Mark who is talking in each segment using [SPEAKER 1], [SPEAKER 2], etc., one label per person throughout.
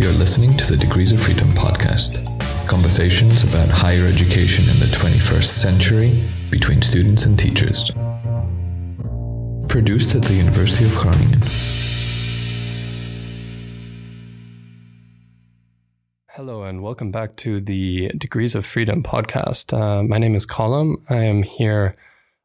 [SPEAKER 1] You're listening to the Degrees of Freedom podcast conversations about higher education in the 21st century between students and teachers. Produced at the University of Groningen.
[SPEAKER 2] Hello, and welcome back to the Degrees of Freedom podcast. Uh, my name is Colm. I am here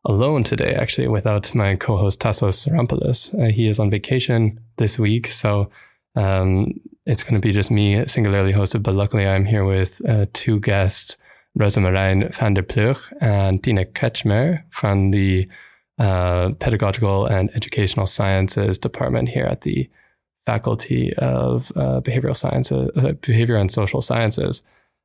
[SPEAKER 2] alone today, actually, without my co host Tassos Sarampalis. Uh, he is on vacation this week, so um, it's going to be just me singularly hosted. But luckily, I'm here with uh, two guests Rosa van der Ploeg and Tina Kretschmer from the uh, Pedagogical and Educational Sciences Department here at the Faculty of uh, Behavioral Sciences, uh, Behavior and Social Sciences.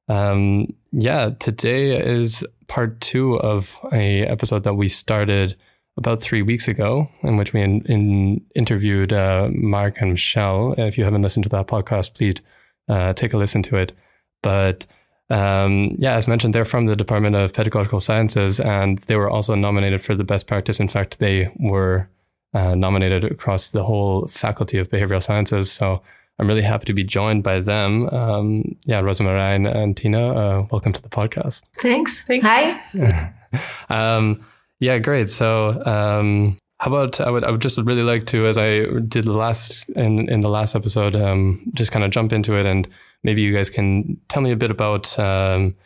[SPEAKER 2] Um, yeah, today is part two of a episode that we started about three weeks ago, in which we in, in interviewed uh, Mark and Michelle. If you haven't listened to that podcast, please uh, take a listen to it. But um, yeah, as mentioned, they're from the Department of Pedagogical Sciences, and they were also nominated for the best practice. In fact, they were uh, nominated across the whole Faculty of Behavioral Sciences. So I'm really happy to be joined by them. Um, yeah, Rozemarijn and Tina, uh, welcome to the podcast.
[SPEAKER 3] Thanks. Thanks. Hi.
[SPEAKER 2] um, yeah, great. So, um, how about I would I would just really like to, as I did the last in in the last episode, um, just kind of jump into it, and maybe you guys can tell me a bit about, um,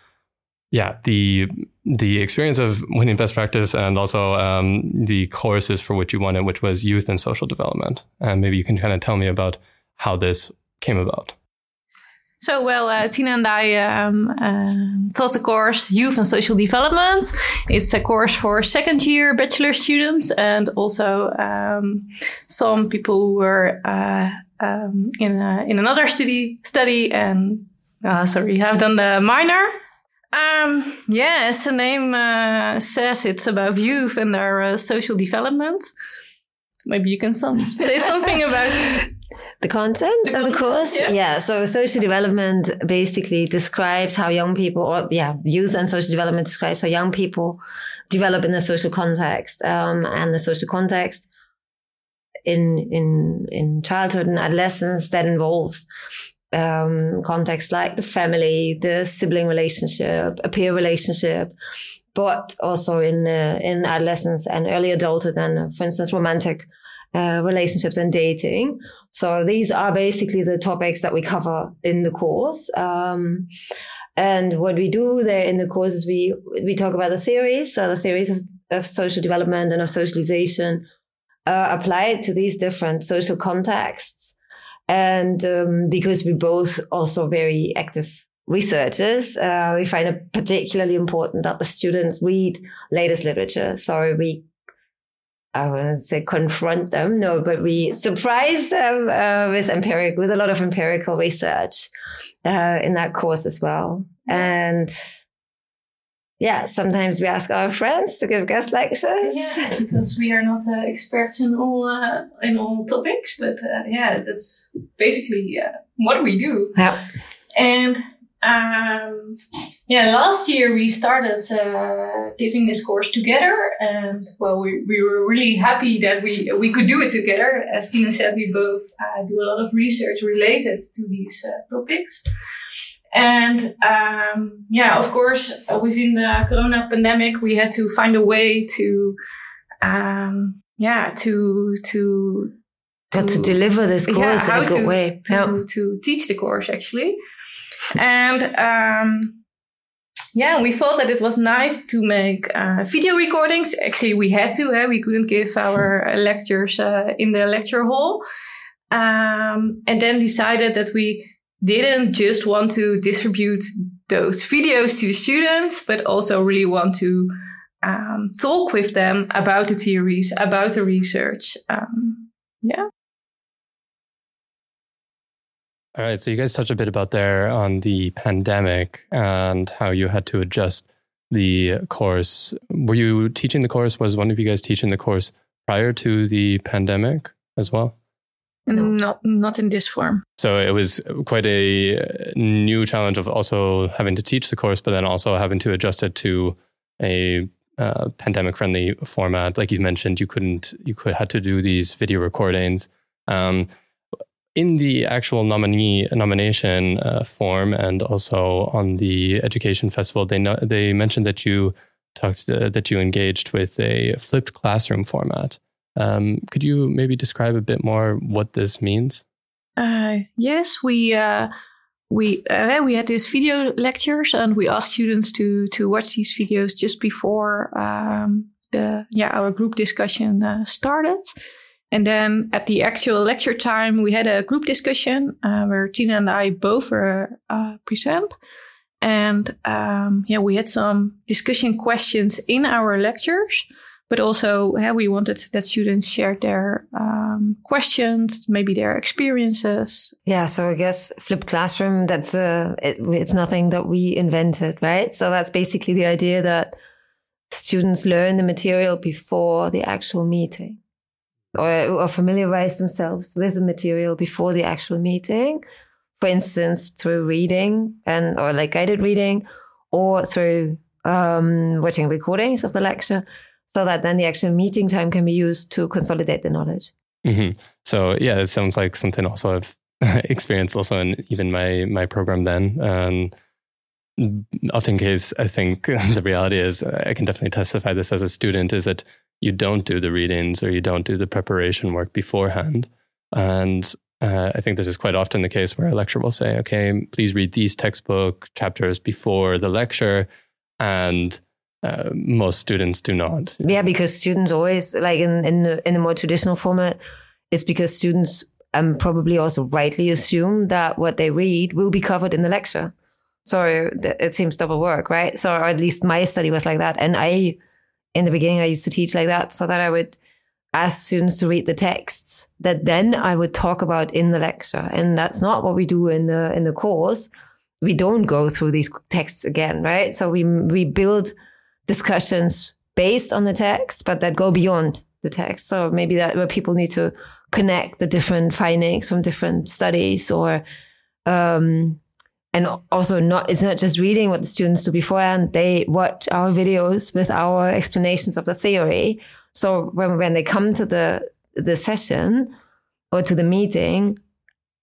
[SPEAKER 2] yeah, the the experience of winning best practice, and also um, the courses for which you won it, which was youth and social development, and maybe you can kind of tell me about how this came about.
[SPEAKER 3] So, well, uh, Tina and I um, uh, taught the course Youth and Social Development. It's a course for second year bachelor students and also um, some people who were uh, um, in, in another study, study and, uh, sorry, have done the minor. Um, yeah, as the name uh, says, it's about youth and their uh, social development. Maybe you can some, say something about
[SPEAKER 4] the content of the course yeah. yeah. so social development basically describes how young people or yeah youth and social development describes how young people develop in the social context um, and the social context in in in childhood and adolescence that involves um, contexts like the family the sibling relationship a peer relationship but also in uh, in adolescence and early adulthood and uh, for instance romantic uh, relationships and dating. So these are basically the topics that we cover in the course. Um, and what we do there in the course is we we talk about the theories, so the theories of, of social development and of socialization uh, applied to these different social contexts. And um, because we're both also very active researchers, uh, we find it particularly important that the students read latest literature. So we I wouldn't say confront them, no, but we surprise them uh, with empiric, with a lot of empirical research uh, in that course as well. And yeah, sometimes we ask our friends to give guest lectures.
[SPEAKER 3] Yeah, because we are not uh, experts in all uh, in all topics, but uh, yeah, that's basically uh, what we do.
[SPEAKER 4] Yeah.
[SPEAKER 3] And um, yeah, last year we started uh, giving this course together, and well, we, we were really happy that we we could do it together. As Tina said, we both uh, do a lot of research related to these uh, topics. And um, yeah, of course, within the Corona pandemic, we had to find a way to, um, yeah, to to
[SPEAKER 4] to, to deliver this course yeah, in a good
[SPEAKER 3] to,
[SPEAKER 4] way.
[SPEAKER 3] To, to teach the course actually. And um, yeah, we thought that it was nice to make uh, video recordings. Actually, we had to. Eh? We couldn't give our lectures uh, in the lecture hall. Um, and then decided that we didn't just want to distribute those videos to the students, but also really want to um, talk with them about the theories, about the research. Um, yeah.
[SPEAKER 2] All right. So you guys touched a bit about there on the pandemic and how you had to adjust the course. Were you teaching the course? Was one of you guys teaching the course prior to the pandemic as well?
[SPEAKER 3] Not not in this form.
[SPEAKER 2] So it was quite a new challenge of also having to teach the course, but then also having to adjust it to a uh, pandemic friendly format. Like you mentioned, you couldn't you could had to do these video recordings. Um, in the actual nominee nomination uh, form and also on the education festival, they no, they mentioned that you talked uh, that you engaged with a flipped classroom format. Um, could you maybe describe a bit more what this means?
[SPEAKER 3] Uh, yes, we uh, we uh, we had these video lectures, and we asked students to to watch these videos just before um, the yeah our group discussion uh, started. And then at the actual lecture time, we had a group discussion uh, where Tina and I both were uh, present. And um, yeah, we had some discussion questions in our lectures, but also yeah, we wanted that students shared their um, questions, maybe their experiences.
[SPEAKER 4] Yeah, so I guess flipped classroom, that's uh, it, it's nothing that we invented, right? So that's basically the idea that students learn the material before the actual meeting or, or familiarize themselves with the material before the actual meeting. For instance, through reading and or like guided reading, or through um, watching recordings of the lecture, so that then the actual meeting time can be used to consolidate the knowledge.
[SPEAKER 2] Mm-hmm. So yeah, it sounds like something also I've experienced also in even my my program then. Um, often case, I think the reality is I can definitely testify this as a student is that you don't do the readings or you don't do the preparation work beforehand. And uh, I think this is quite often the case where a lecturer will say, okay, please read these textbook chapters before the lecture. And uh, most students do not.
[SPEAKER 4] Yeah, because students always, like in, in, the, in the more traditional format, it's because students um, probably also rightly assume that what they read will be covered in the lecture. So it seems double work, right? So at least my study was like that. And I in the beginning, I used to teach like that so that I would ask students to read the texts that then I would talk about in the lecture. And that's not what we do in the, in the course. We don't go through these texts again, right? So we, we build discussions based on the text, but that go beyond the text. So maybe that where people need to connect the different findings from different studies or, um, and also not it's not just reading what the students do beforehand they watch our videos with our explanations of the theory. So when, when they come to the the session or to the meeting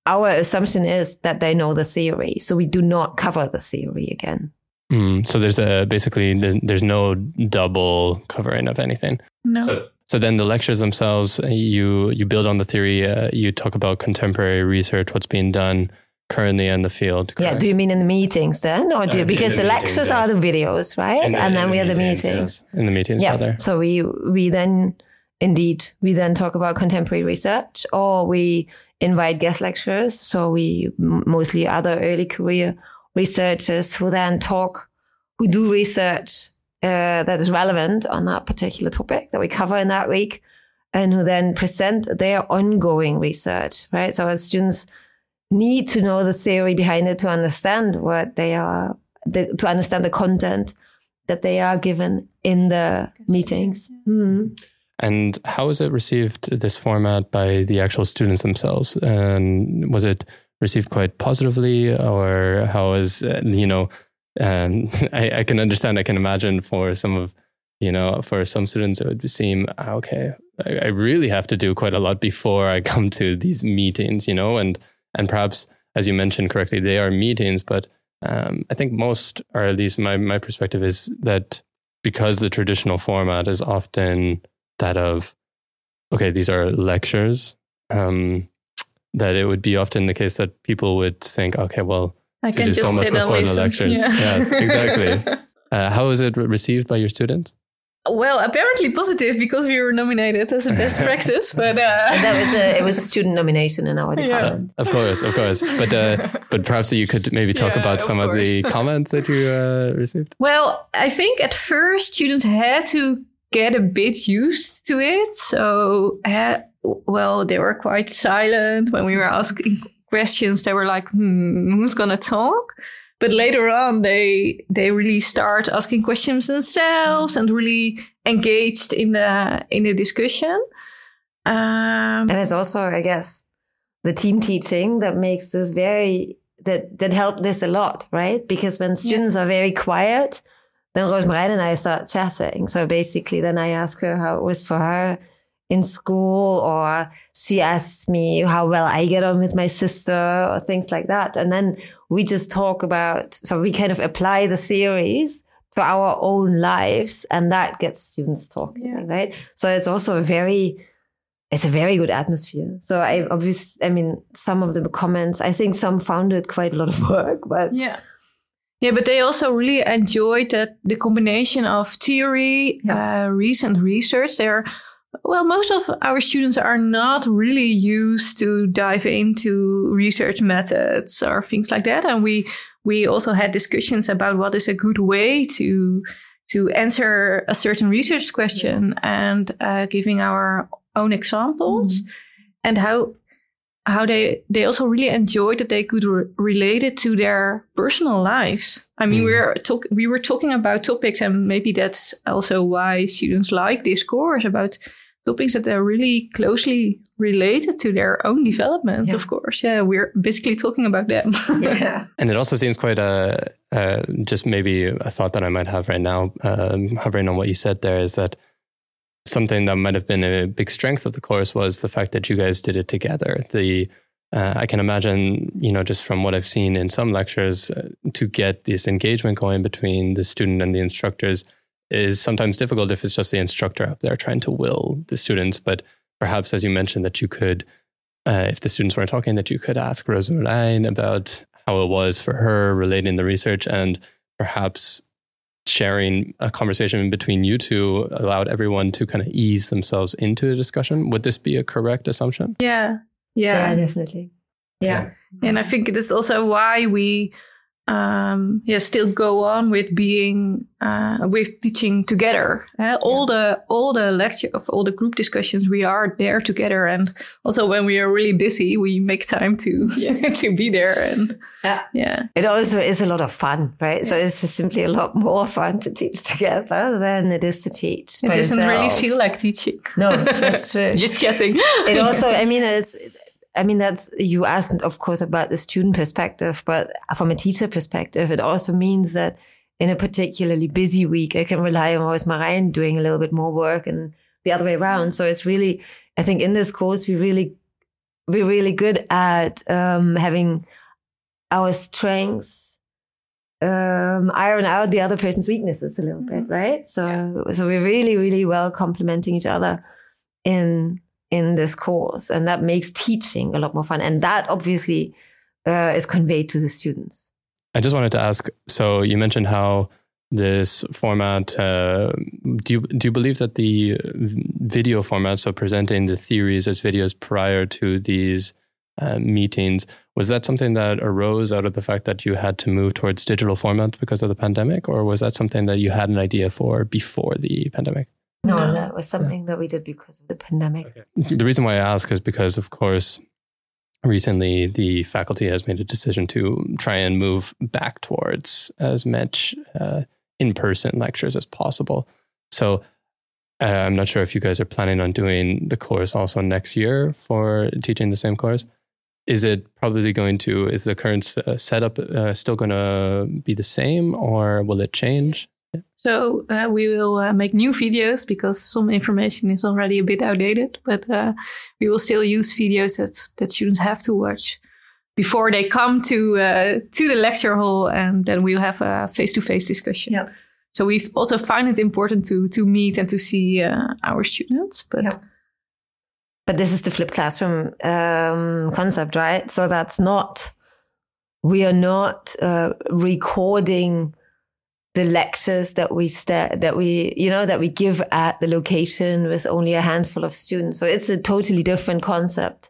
[SPEAKER 4] our assumption is that they know the theory. So we do not cover the theory again.
[SPEAKER 2] Mm, so there's a basically there's no double covering of anything.
[SPEAKER 3] No.
[SPEAKER 2] So, so then the lectures themselves you you build on the theory uh, you talk about contemporary research what's being done currently in the field.
[SPEAKER 4] Correct? Yeah. Do you mean in the meetings then, or do you, uh, because the, the lectures meetings, are the videos, right?
[SPEAKER 2] In,
[SPEAKER 4] and
[SPEAKER 2] then
[SPEAKER 4] we
[SPEAKER 2] have
[SPEAKER 4] the meetings.
[SPEAKER 2] In the meetings,
[SPEAKER 4] yeah.
[SPEAKER 2] Rather.
[SPEAKER 4] So we we then indeed we then talk about contemporary research, or we invite guest lecturers. So we mostly other early career researchers who then talk, who do research uh, that is relevant on that particular topic that we cover in that week, and who then present their ongoing research. Right. So as students need to know the theory behind it to understand what they are, the, to understand the content that they are given in the meetings. Mm-hmm.
[SPEAKER 2] And how was it received, this format, by the actual students themselves? And was it received quite positively, or how was, uh, you know, um, I, I, can understand, I can imagine for some of, you know, for some students, it would seem, ah, okay, I, I really have to do quite a lot before I come to these meetings, you know, and and perhaps, as you mentioned correctly, they are meetings, but um, I think most, or at least my, my perspective is that because the traditional format is often that of, okay, these are lectures, um, that it would be often the case that people would think, okay, well,
[SPEAKER 3] I can do so much before the lectures.
[SPEAKER 2] Yeah. Yes, exactly. uh, how is it received by your students?
[SPEAKER 3] Well, apparently positive because we were nominated as a best practice, but uh...
[SPEAKER 4] that was a, it was a student nomination in our department.
[SPEAKER 2] Yeah. Of course, of course, but uh, but perhaps you could maybe talk yeah, about some of, of the comments that you uh, received.
[SPEAKER 3] Well, I think at first students had to get a bit used to it, so uh, well they were quite silent when we were asking questions. They were like, "Hmm, who's gonna talk?" But later on they they really start asking questions themselves and really engaged in the in the discussion
[SPEAKER 4] um, and it's also i guess the team teaching that makes this very that that helped this a lot right because when students yeah. are very quiet then Rozemarijn and I start chatting. So basically, then I ask her how it was for her in school or she asks me how well I get on with my sister or things like that. And then we just talk about, so we kind of apply the theories to our own lives and that gets students talking, yeah. right? So it's also a very, it's a very good atmosphere. So I obviously, I mean, some of the comments, I think some found it quite a lot of work, but
[SPEAKER 3] yeah. Yeah, but they also really enjoyed that the combination of theory, yeah. uh, recent research. They're well, most of our students are not really used to dive into research methods or things like that, and we we also had discussions about what is a good way to to answer a certain research question and uh, giving our own examples mm-hmm. and how how they they also really enjoyed that they could re- relate it to their personal lives. I mean, mm. we are talk we were talking about topics, and maybe that's also why students like this course about topics that are really closely related to their own development. Yeah. Of course, yeah, we're basically talking about them.
[SPEAKER 2] yeah, and it also seems quite a, a, just maybe a thought that I might have right now, um, hovering on what you said there, is that something that might have been a big strength of the course was the fact that you guys did it together. The uh, I can imagine, you know, just from what I've seen in some lectures, uh, to get this engagement going between the student and the instructors is sometimes difficult if it's just the instructor up there trying to will the students. But perhaps, as you mentioned, that you could, uh, if the students weren't talking, that you could ask Rozemarijn about how it was for her relating the research and perhaps sharing a conversation between you two allowed everyone to kind of ease themselves into the discussion. Would this be a correct assumption?
[SPEAKER 3] Yeah. Yeah,
[SPEAKER 4] yeah definitely.
[SPEAKER 3] Yeah. yeah. And I think that's also why we um, yeah, still go on with being uh, with teaching together. Uh, all yeah. the all the lecture of all the group discussions, we are there together, and also when we are really busy, we make time to yeah. to be there. And
[SPEAKER 4] yeah. yeah, it also is a lot of fun, right? So it's just simply a lot more fun to teach together than it is to teach.
[SPEAKER 3] It doesn't yourself. really feel like teaching.
[SPEAKER 4] No, that's true.
[SPEAKER 3] just chatting.
[SPEAKER 4] It also, I mean, it's I mean, that's, you asked, of course, about the student perspective, but from a teacher perspective, it also means that in a particularly busy week, I can rely on Rozemarijn doing a little bit more work and the other way around. So it's really, I think in this course, we really, we're really good at um, having our strengths um, iron out the other person's weaknesses a little mm-hmm. bit, right? So, yeah. so we're really, really well complementing each other in in this course. And that makes teaching a lot more fun. And that obviously uh, is conveyed to the students.
[SPEAKER 2] I just wanted to ask so you mentioned how this format uh, do you do you believe that the video format so presenting the theories as videos prior to these uh, meetings was that something that arose out of the fact that you had to move towards digital format because of the pandemic or was that something that you had an idea for before the pandemic
[SPEAKER 4] no, no, that was something that we did because of the pandemic.
[SPEAKER 2] Okay. The reason why I ask is because, of course, recently the faculty has made a decision to try and move back towards as much uh, in person lectures as possible. So uh, I'm not sure if you guys are planning on doing the course also next year for teaching the same course. Is it probably going to, is the current uh, setup uh, still going to be the same or will it change?
[SPEAKER 3] So uh, we will uh, make new videos because some information is already a bit outdated, but uh, we will still use videos that that students have to watch before they come to uh, to the lecture hall, and then we'll have a face to face discussion.
[SPEAKER 4] Yep.
[SPEAKER 3] So we've also find it important to to meet and to see uh, our students, but.
[SPEAKER 4] Yep. But this is the flipped classroom um, concept, right? So that's not, we are not uh, recording the lectures that we st- that we you know that we give at the location with only a handful of students. So it's a totally different concept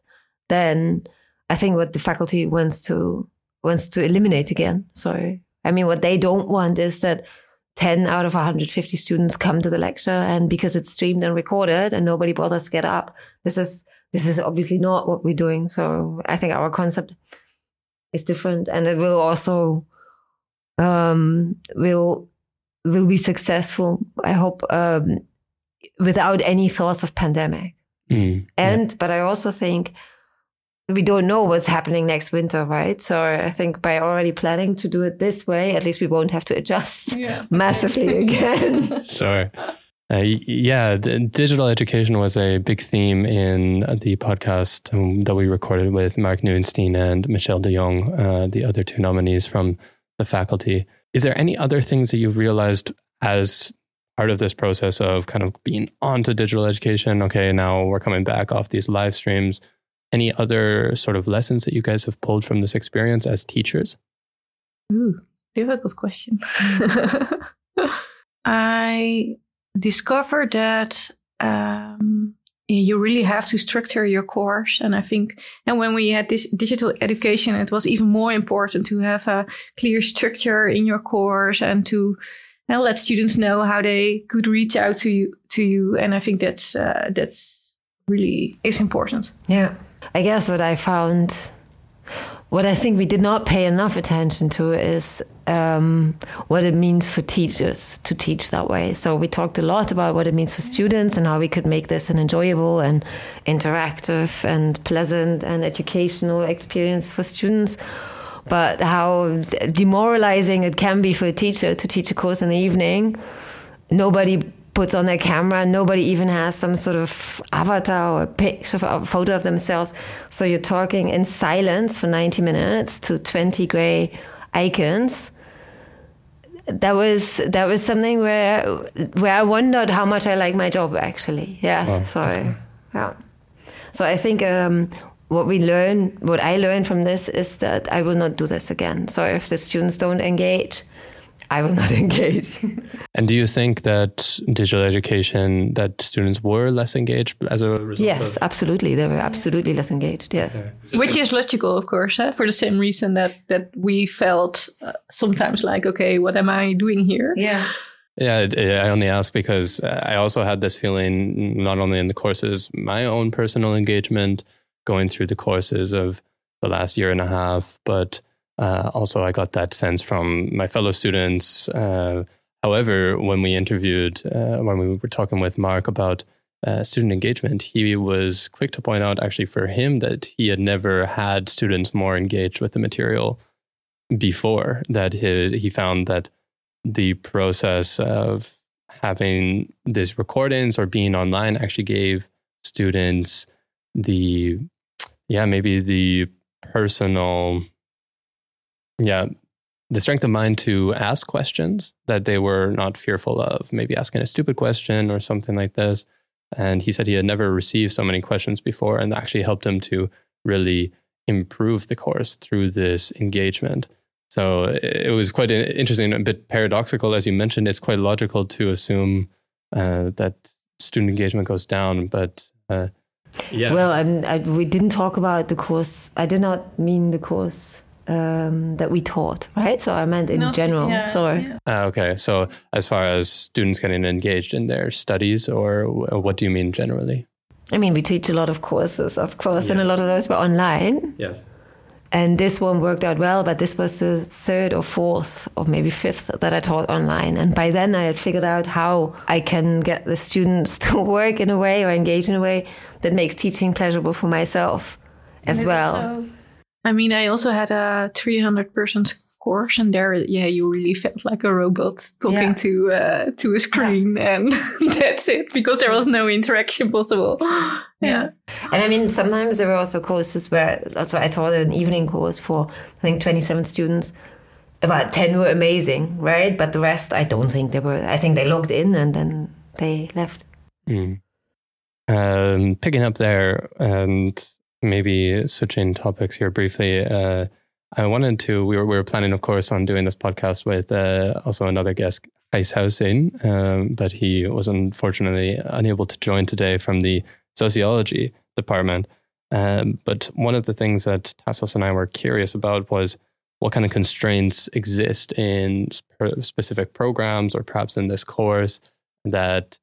[SPEAKER 4] than i think what the faculty wants to wants to eliminate again. So i mean what they don't want is that 10 out of 150 students come to the lecture and because it's streamed and recorded and nobody bothers to get up this is this is obviously not what we're doing. So i think our concept is different and it will also um, will will be successful. I hope um, without any thoughts of pandemic. Mm, and yeah. but I also think we don't know what's happening next winter, right? So I think by already planning to do it this way, at least we won't have to adjust yeah. massively again.
[SPEAKER 2] sure. Uh, yeah, digital education was a big theme in the podcast um, that we recorded with Mark Nieuwenstein and Michelle de Jong, uh, the other two nominees from the faculty. Is there any other things that you've realized as part of this process of kind of being onto digital education? Okay, now we're coming back off these live streams. Any other sort of lessons that you guys have pulled from this experience as teachers?
[SPEAKER 3] Ooh, difficult question. I discovered that um, you really have to structure your course. And I think, and when we had this digital education, it was even more important to have a clear structure in your course and to let students know how they could reach out to you. To you, and I think that's uh, that's really is important.
[SPEAKER 4] Yeah, I guess what I found what I think we did not pay enough attention to is um, what it means for teachers to teach that way. So we talked a lot about what it means for students and how we could make this an enjoyable and interactive and pleasant and educational experience for students. But how demoralizing it can be for a teacher to teach a course in the evening. Nobody puts on their camera. Nobody even has some sort of avatar or a picture, a photo of themselves. So you're talking in silence for 90 minutes to 20 gray icons. That was that was something where where I wondered how much I like my job actually. Yes, oh, sorry. Okay. Yeah. So I think um, what we learn, what I learned from this is that I will not do this again. So if the students don't engage, I will not engage.
[SPEAKER 2] and do you think that digital education, that students were less engaged as a result?
[SPEAKER 4] Yes, of- absolutely. They were absolutely less engaged. Yes,
[SPEAKER 3] okay. which is logical, of course, eh? for the same reason that that we felt uh, sometimes like, okay, what am I doing here?
[SPEAKER 4] Yeah.
[SPEAKER 2] Yeah, I only ask because I also had this feeling not only in the courses, my own personal engagement going through the courses of the last year and a half, but uh, also, I got that sense from my fellow students. Uh, however, when we interviewed, uh, when we were talking with Mark about uh, student engagement, he was quick to point out actually for him that he had never had students more engaged with the material before, that he, he found that the process of having these recordings or being online actually gave students the, yeah, maybe the personal yeah, the strength of mind to ask questions that they were not fearful of, maybe asking a stupid question or something like this. And he said he had never received so many questions before, and that actually helped him to really improve the course through this engagement. So it was quite interesting, a bit paradoxical, as you mentioned. It's quite logical to assume uh, that student engagement goes down, but uh,
[SPEAKER 4] yeah. Well, I, we didn't talk about the course. I did not mean the course um, that we taught, right? So I meant in Not, general. Yeah, Sorry. Yeah.
[SPEAKER 2] Uh, okay. So as far as students getting engaged in their studies, or what do you mean generally?
[SPEAKER 4] I mean, we teach a lot of courses, of course, yeah. and a lot of those were online.
[SPEAKER 2] Yes.
[SPEAKER 4] And this one worked out well, but this was the third or fourth or maybe fifth that I taught online. And by then I had figured out how I can get the students to work in a way or engage in a way that makes teaching pleasurable for myself as maybe well. So
[SPEAKER 3] I mean, I also had a 300 person course, and there, yeah, you really felt like a robot talking yeah. to uh, to a screen, yeah. and that's it because there was no interaction possible.
[SPEAKER 4] yeah, and I mean, sometimes there were also courses where so I taught an evening course for I think 27 students. About 10 were amazing, right? But the rest, I don't think they were. I think they logged in and then they left.
[SPEAKER 2] Mm. Um, picking up there, and maybe switching topics here briefly. Uh, I wanted to, we were, we were planning, of course, on doing this podcast with uh, also another guest, Gijs Huizing, um, but he was unfortunately unable to join today from the sociology department. Um, but one of the things that Tassos and I were curious about was what kind of constraints exist in specific programs or perhaps in this course that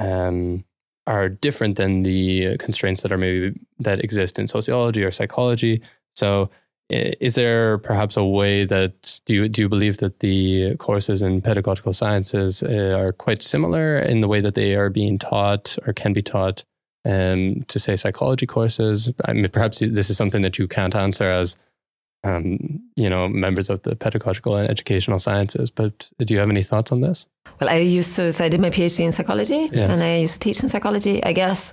[SPEAKER 2] um, are different than the constraints that are maybe that exist in sociology or psychology. So, is there perhaps a way that do you do you believe that the courses in pedagogical sciences uh, are quite similar in the way that they are being taught or can be taught um, to say psychology courses? I mean, perhaps this is something that you can't answer as um, you know, members of the pedagogical and educational sciences. But do you have any thoughts on this?
[SPEAKER 4] Well, I used to, so I did my PhD in psychology yes. and I used to teach in psychology. I guess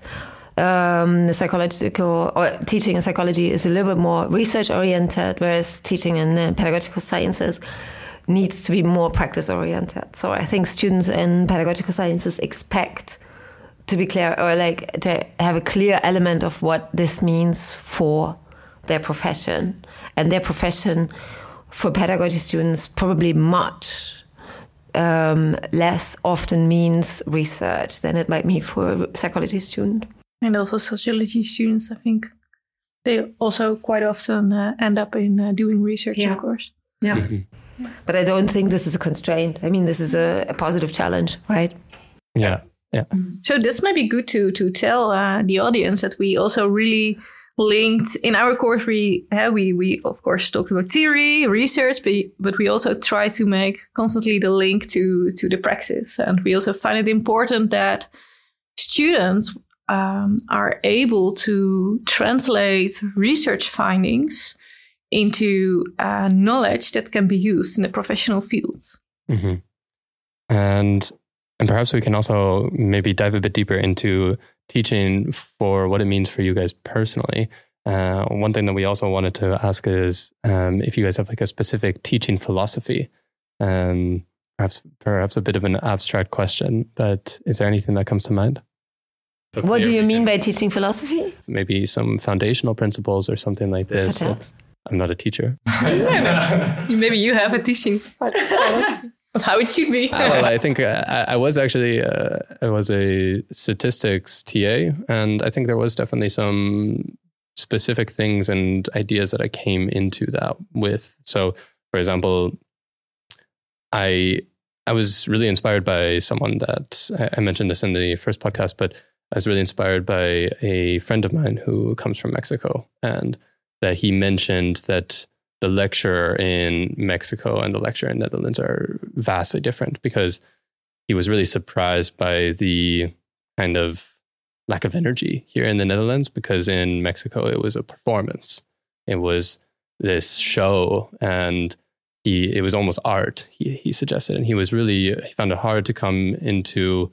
[SPEAKER 4] um, the psychological or teaching in psychology is a little bit more research oriented, whereas teaching in the pedagogical sciences needs to be more practice oriented. So I think students in pedagogical sciences expect to be clear or like to have a clear element of what this means for their profession and their profession for pedagogy students probably much um, less often means research than it might mean for a psychology student.
[SPEAKER 3] And also sociology students, I think they also quite often uh, end up in uh, doing research,
[SPEAKER 4] yeah.
[SPEAKER 3] of course.
[SPEAKER 4] Yeah. Mm-hmm. But I don't think this is a constraint. I mean, this is a, a positive challenge, right?
[SPEAKER 2] Yeah. Yeah.
[SPEAKER 3] So this might be good to to tell uh, the audience that we also really linked. In our course we uh, we we of course talked about theory research but, but we also try to make constantly the link to to the practice. And we also find it important that students um, are able to translate research findings into uh, knowledge that can be used in the professional field
[SPEAKER 2] mm-hmm. and and perhaps we can also maybe dive a bit deeper into teaching for what it means for you guys personally. Uh, one thing that we also wanted to ask is um, if you guys have like a specific teaching philosophy. Um, perhaps perhaps a bit of an abstract question, but is there anything that comes to mind?
[SPEAKER 4] What do you mean by teaching philosophy?
[SPEAKER 2] Maybe some foundational principles or something like this. I'm not a teacher.
[SPEAKER 3] Maybe you have a teaching philosophy of how it should be.
[SPEAKER 2] well, I think uh, I, I, was actually uh, I was a statistics TA, and I think there was definitely some specific things and ideas that I came into that with. So, for example, I I was really inspired by someone that I mentioned this in the first podcast, but I was really inspired by a friend of mine who comes from Mexico, and that he mentioned that the lecture in Mexico and the lecture in Netherlands are vastly different because he was really surprised by the kind of lack of energy here in the Netherlands because in Mexico it was a performance. It was this show and he it was almost art, he he suggested. And he was really he found it hard to come into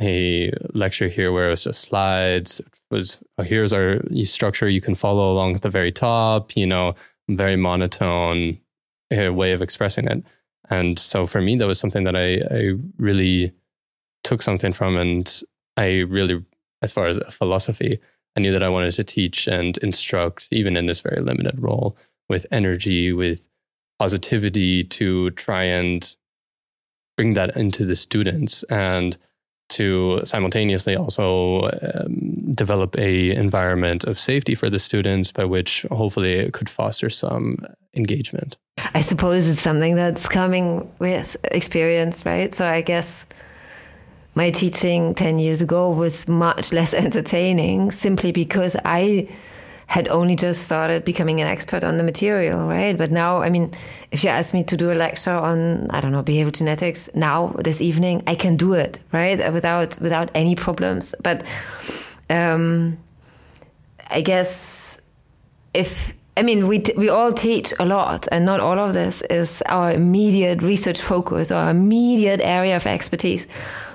[SPEAKER 2] a lecture here where it was just slides. It was oh, here's our structure you can follow along at the very top, you know, very monotone uh, way of expressing it. And so for me, that was something that I, I really took something from. And I really, as far as a philosophy, I knew that I wanted to teach and instruct, even in this very limited role, with energy, with positivity to try and bring that into the students. And to simultaneously also um, develop a environment of safety for the students by which hopefully it could foster some engagement.
[SPEAKER 4] I suppose it's something that's coming with experience right? So i guess my teaching 10 years ago was much less entertaining simply because i had only just started becoming an expert on the material, right? But now, I mean, if you ask me to do a lecture on, I don't know, behavioral genetics now this evening, I can do it, right? Without without any problems. But um, I guess if I mean, we, we all teach a lot, and not all of this is our immediate research focus or immediate area of expertise.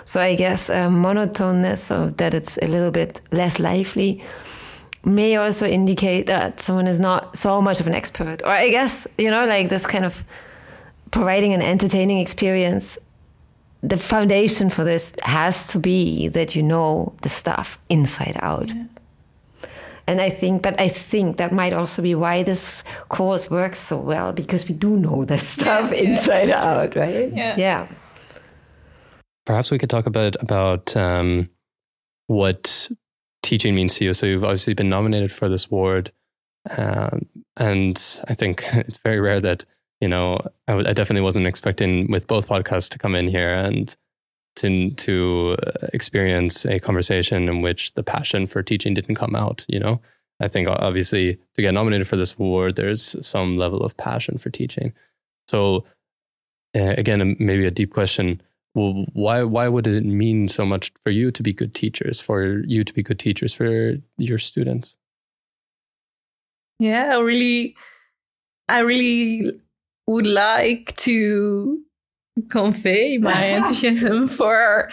[SPEAKER 4] So I guess uh, monotoneness, so that it's a little bit less lively, may also indicate that someone is not so much of an expert. Or I guess, you know, like this kind of providing an entertaining experience. The foundation for this has to be that you know the stuff inside out. Yeah. And I think, but I think that might also be why this course works so well because we do know the stuff yeah, inside yeah, out, right?
[SPEAKER 3] Yeah.
[SPEAKER 4] yeah.
[SPEAKER 2] Perhaps we could talk a bit about um, what teaching means to you. So you've obviously been nominated for this award, um, and I think it's very rare that you know I, w- I definitely wasn't expecting with both podcasts to come in here and to to uh, experience a conversation in which the passion for teaching didn't come out. You know, I think obviously to get nominated for this award, there's some level of passion for teaching. So uh, again, maybe a deep question well, why why would it mean so much for you to be good teachers, for you to be good teachers for your students?
[SPEAKER 3] Yeah, I really I really would like to convey my enthusiasm for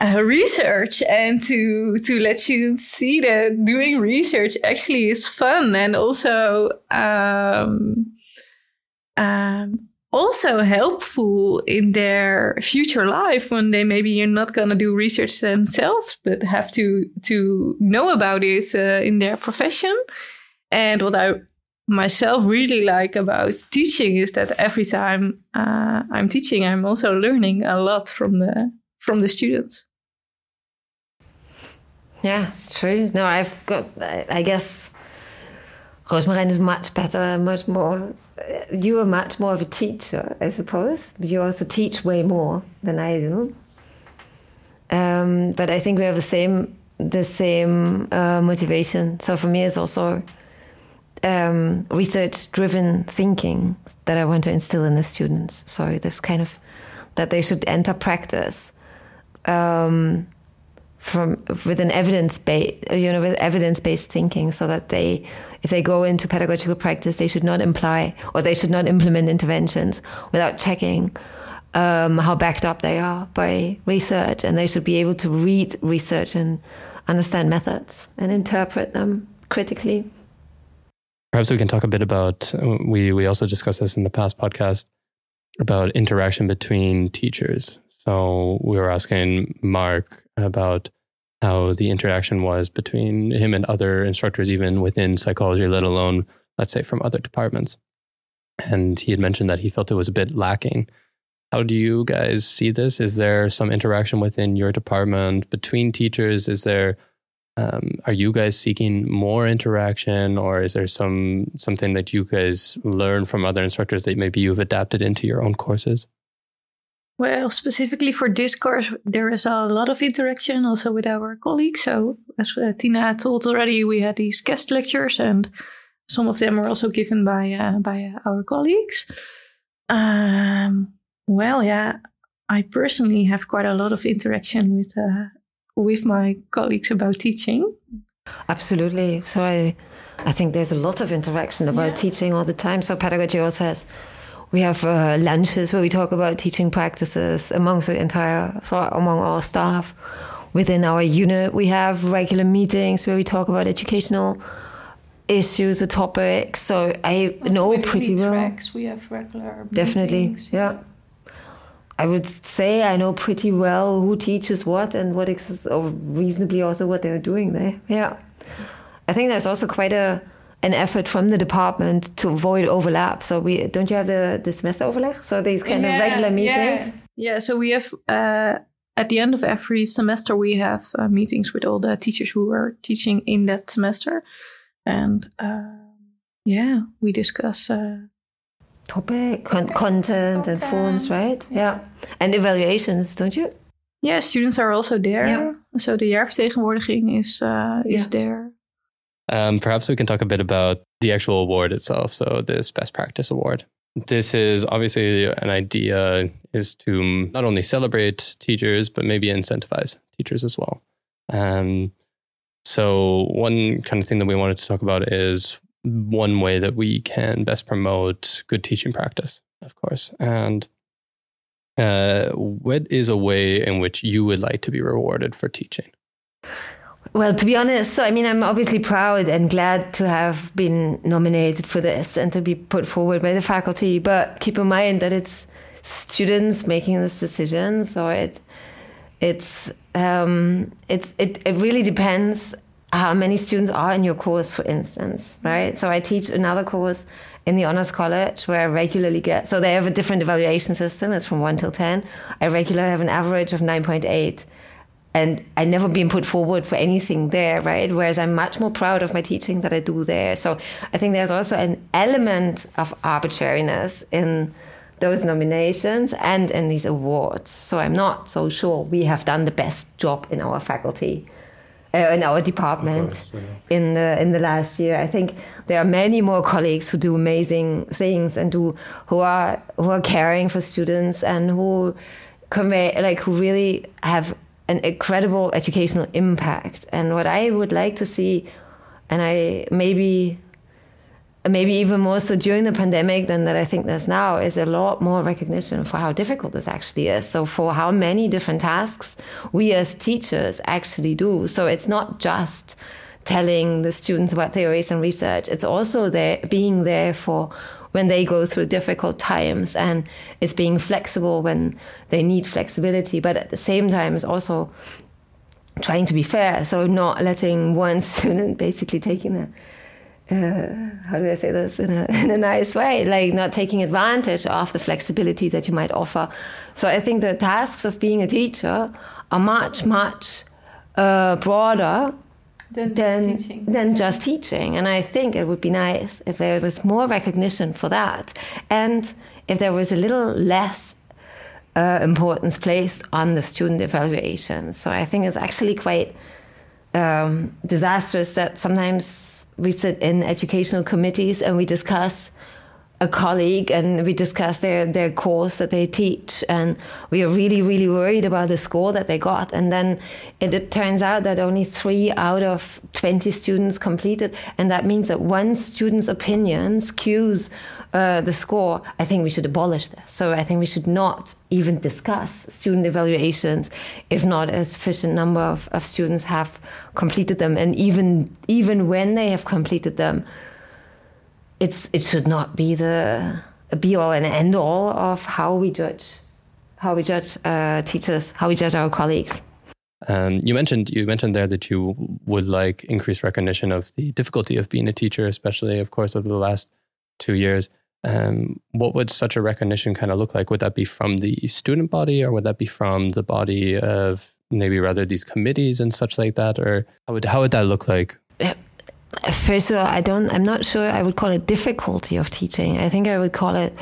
[SPEAKER 3] uh, research and to to let you see that doing research actually is fun and also um, um, also helpful in their future life when they maybe you're not going to do research themselves but have to to know about it uh, in their profession and what i myself really like about teaching is that every time uh, i'm teaching i'm also learning a lot from the from the students
[SPEAKER 4] yeah it's true no i've got i guess Rozemarijn is much better, much more. You are much more of a teacher, I suppose. You also teach way more than I do. Um, but I think we have the same the same uh, motivation. So for me, it's also um, research driven thinking that I want to instill in the students. So this kind of that they should enter practice. Um, from with an evidence based you know with evidence based thinking so that they if they go into pedagogical practice they should not imply or they should not implement interventions without checking um, how backed up they are by research. And they should be able to read research and understand methods and interpret them critically.
[SPEAKER 2] Perhaps we can talk a bit about we we also discussed this in the past podcast about interaction between teachers. So we were asking mark about how the interaction was between him and other instructors, even within psychology, let alone, let's say, from other departments. And he had mentioned that he felt it was a bit lacking. How do you guys see this? Is there some interaction within your department between teachers? Is there um, are you guys seeking more interaction, or is there some something that you guys learn from other instructors that maybe you've adapted into your own courses?
[SPEAKER 3] Well, specifically for this course, there is a lot of interaction also with our colleagues. So, as uh, Tina told already, we had these guest lectures, and some of them were also given by uh, by our colleagues. Um, well, yeah, I personally have quite a lot of interaction with uh, with my colleagues about teaching.
[SPEAKER 4] Absolutely. So I I think there's a lot of interaction about yeah. teaching all the time. So pedagogy also has we have uh, lunches where we talk about teaching practices amongst the entire, so among all staff. Within our unit, we have regular meetings where we talk about educational issues or topics. So I
[SPEAKER 3] also
[SPEAKER 4] know pretty well.
[SPEAKER 3] Tracks, we have regular
[SPEAKER 4] definitely,
[SPEAKER 3] meetings.
[SPEAKER 4] yeah. I would say I know pretty well who teaches what and what ex- or reasonably also what they're doing there. Yeah, I think there's also quite a an effort from the department to avoid overlap. So we don't you have the the semester overlap? So these kind yeah, of regular meetings.
[SPEAKER 3] Yeah. yeah. So we have uh, at the end of every semester we have uh, meetings with all the teachers who are teaching in that semester, and uh, yeah, we discuss. Uh,
[SPEAKER 4] Topic, con- content, content, and forms, right? Yeah. yeah. And evaluations, don't you?
[SPEAKER 3] Yeah, students are also there. Yeah. So de jaarvertegenwoordiging is uh, is yeah. there.
[SPEAKER 2] Um, perhaps we can talk a bit about the actual award itself. So, this Best Practice Award. This is obviously an idea is to not only celebrate teachers, but maybe incentivize teachers as well. Um, so, one kind of thing that we wanted to talk about is one way that we can best promote good teaching practice, of course. And uh, what is a way in which you would like to be rewarded for teaching?
[SPEAKER 4] Well, to be honest, so I mean, I'm obviously proud and glad to have been nominated for this and to be put forward by the faculty. But keep in mind that it's students making this decision, so it it's um, it, it it really depends how many students are in your course, for instance, right? So I teach another course in the honors college where I regularly get so they have a different evaluation system. It's from one till ten. I regularly have an average of nine point eight and I never been put forward for anything there, right? Whereas I'm much more proud of my teaching that I do there. So I think there's also an element of arbitrariness in those nominations and in these awards. So I'm not so sure we have done the best job in our faculty. Uh, in our department course, yeah. in the in the last year, I think there are many more colleagues who do amazing things and do who are who are caring for students and who convey like who really have an incredible educational impact. And what I would like to see, and I maybe maybe even more so during the pandemic than that I think there's now is a lot more recognition for how difficult this actually is. So for how many different tasks we as teachers actually do. So it's not just telling the students about theories and research. It's also there being there for when they go through difficult times and it's being flexible when they need flexibility. But at the same time, it's also trying to be fair. So not letting one student basically taking a uh, how do I say this in a, in a nice way, like not taking advantage of the flexibility that you might offer. So I think the tasks of being a teacher are much, much uh, broader
[SPEAKER 3] than,
[SPEAKER 4] than,
[SPEAKER 3] just teaching.
[SPEAKER 4] than just teaching. And I think it would be nice if there was more recognition for that and if there was a little less uh, importance placed on the student evaluation. So I think it's actually quite um, disastrous that sometimes we sit in educational committees and we discuss a colleague and we discuss their, their course that they teach and we are really really worried about the score that they got. And then it, it, turns out that only three out of 20 students completed and that means that one student's opinion skews uh, the score. I think we should abolish this. So i think we should not even discuss student evaluations if not a sufficient number of, of students have completed them. And even even when they have completed them it's it should not be the be all and end all of how we judge how we judge uh, teachers, how we judge our colleagues.
[SPEAKER 2] Um, you mentioned you mentioned there that you would like increased recognition of the difficulty of being a teacher, especially, of course, over the last two years. Um, what would such a recognition kind of look like? Would that be from the student body, or would that be from the body of maybe rather these committees and such like that, or how would how would that look like?
[SPEAKER 4] First of all, I don't. I'm not sure. I would call it difficulty of teaching. I think I would call it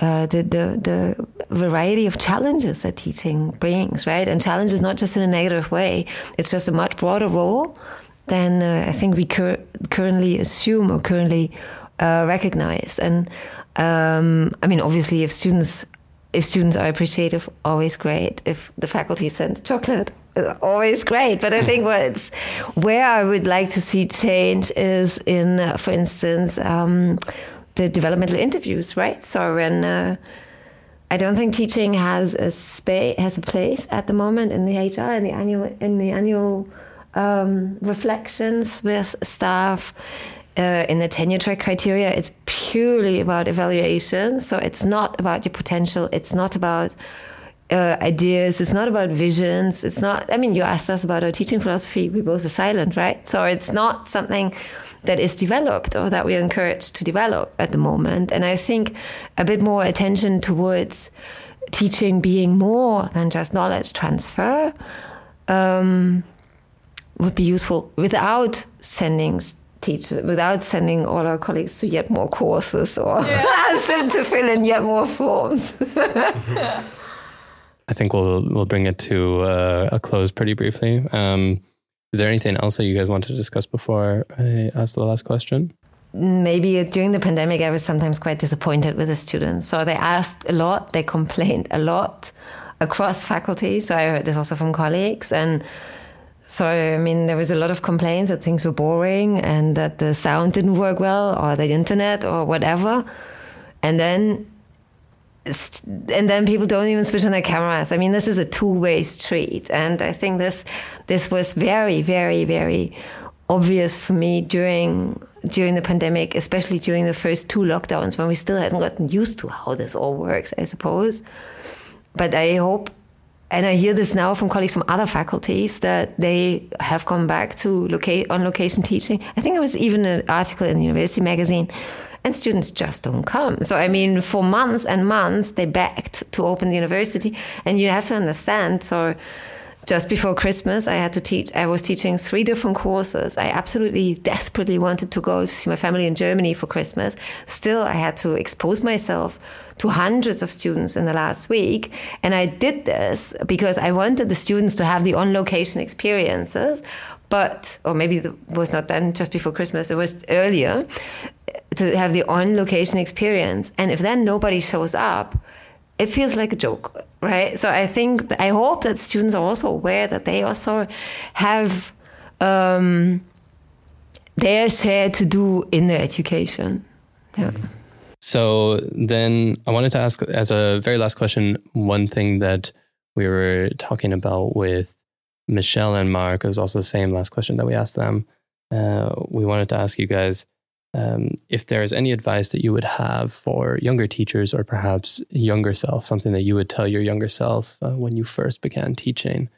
[SPEAKER 4] uh, the the the variety of challenges that teaching brings. Right, and challenges not just in a negative way. It's just a much broader role than uh, I think we cur- currently assume or currently uh, recognize. And um, I mean, obviously, if students if students are appreciative, always great. If the faculty sends chocolate, always great. But I think what's where I would like to see change is in, uh, for instance, um, the developmental interviews, right? So when uh, I don't think teaching has a space has a place at the moment in the HR in the annual in the annual um, reflections with staff. Uh, in the tenure track criteria, it's purely about evaluation. So it's not about your potential. It's not about uh, ideas. It's not about visions. It's not, I mean, you asked us about our teaching philosophy. We both were silent, right? So it's not something that is developed or that we're encouraged to develop at the moment. And I think a bit more attention towards teaching being more than just knowledge transfer um, would be useful without sending teachers, without sending all our colleagues to yet more courses or yeah. ask them to fill in yet more forms.
[SPEAKER 2] I think we'll we'll bring it to uh, a close pretty briefly. Um, is there anything else that you guys want to discuss before I ask the last question?
[SPEAKER 4] Maybe during the pandemic, I was sometimes quite disappointed with the students. So they asked a lot, they complained a lot across faculty. So I heard this also from colleagues. And so, I mean, there was a lot of complaints that things were boring and that the sound didn't work well or the internet or whatever. And then and then people don't even switch on their cameras. I mean, this is a two-way street, and I think this this was very, very, very obvious for me during during the pandemic, especially during the first two lockdowns when we still hadn't gotten used to how this all works, I suppose. But I hope, and I hear this now from colleagues from other faculties that they have come back to on location teaching. I think it was even an article in the university magazine and students just don't come. So, I mean, for months and months, they begged to open the university. And you have to understand, so just before Christmas, I had to teach, I was teaching three different courses. I absolutely desperately wanted to go to see my family in Germany for Christmas. Still, I had to expose myself to hundreds of students in the last week. And I did this because I wanted the students to have the on location experiences. But, or maybe it was not then just before Christmas, it was earlier to have the on location experience. And if then nobody shows up, it feels like a joke, right? So I think, I hope that students are also aware that they also have um, their share to do in their education. Yeah.
[SPEAKER 2] So then I wanted to ask, as a very last question, one thing that we were talking about with Michelle and Mark it was also the same last question that we asked them. Uh, we wanted to ask you guys um, if there is any advice that you would have for younger teachers or perhaps younger self, something that you would tell your younger self uh, when you first began teaching.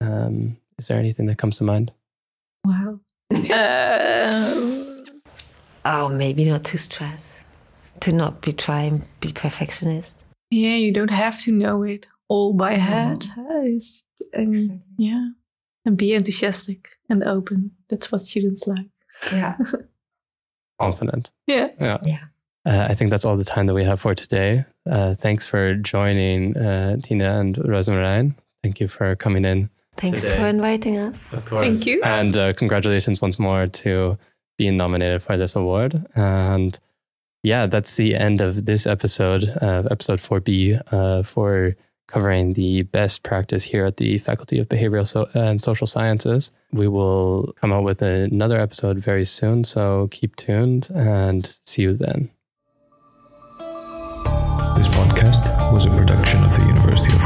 [SPEAKER 2] Um, is there anything that comes to mind?
[SPEAKER 3] Wow. um,
[SPEAKER 4] Oh, maybe not to stress, to not be trying and be perfectionist.
[SPEAKER 3] yeah, you don't have to know it all by heart. huh? It's- um,
[SPEAKER 4] Exactly.
[SPEAKER 3] Yeah. And be enthusiastic and open. That's what students like.
[SPEAKER 4] Yeah.
[SPEAKER 2] Confident.
[SPEAKER 3] Yeah.
[SPEAKER 2] Yeah.
[SPEAKER 4] Yeah.
[SPEAKER 2] Uh, I think that's all the time that we have for today. Uh, thanks for joining uh, Tina and Rozemarijn. Thank you for coming in.
[SPEAKER 4] Thanks
[SPEAKER 2] Today.
[SPEAKER 4] for inviting us.
[SPEAKER 2] Of course.
[SPEAKER 3] Thank you.
[SPEAKER 2] And uh, congratulations once more to being nominated for this award. And yeah, that's the end of this episode, uh, episode 4B, uh, for covering the best practice here at the Faculty of Behavioral so- and Social Sciences. We will come out with another episode very soon, so keep tuned and see you then.
[SPEAKER 1] This podcast was a production of the University of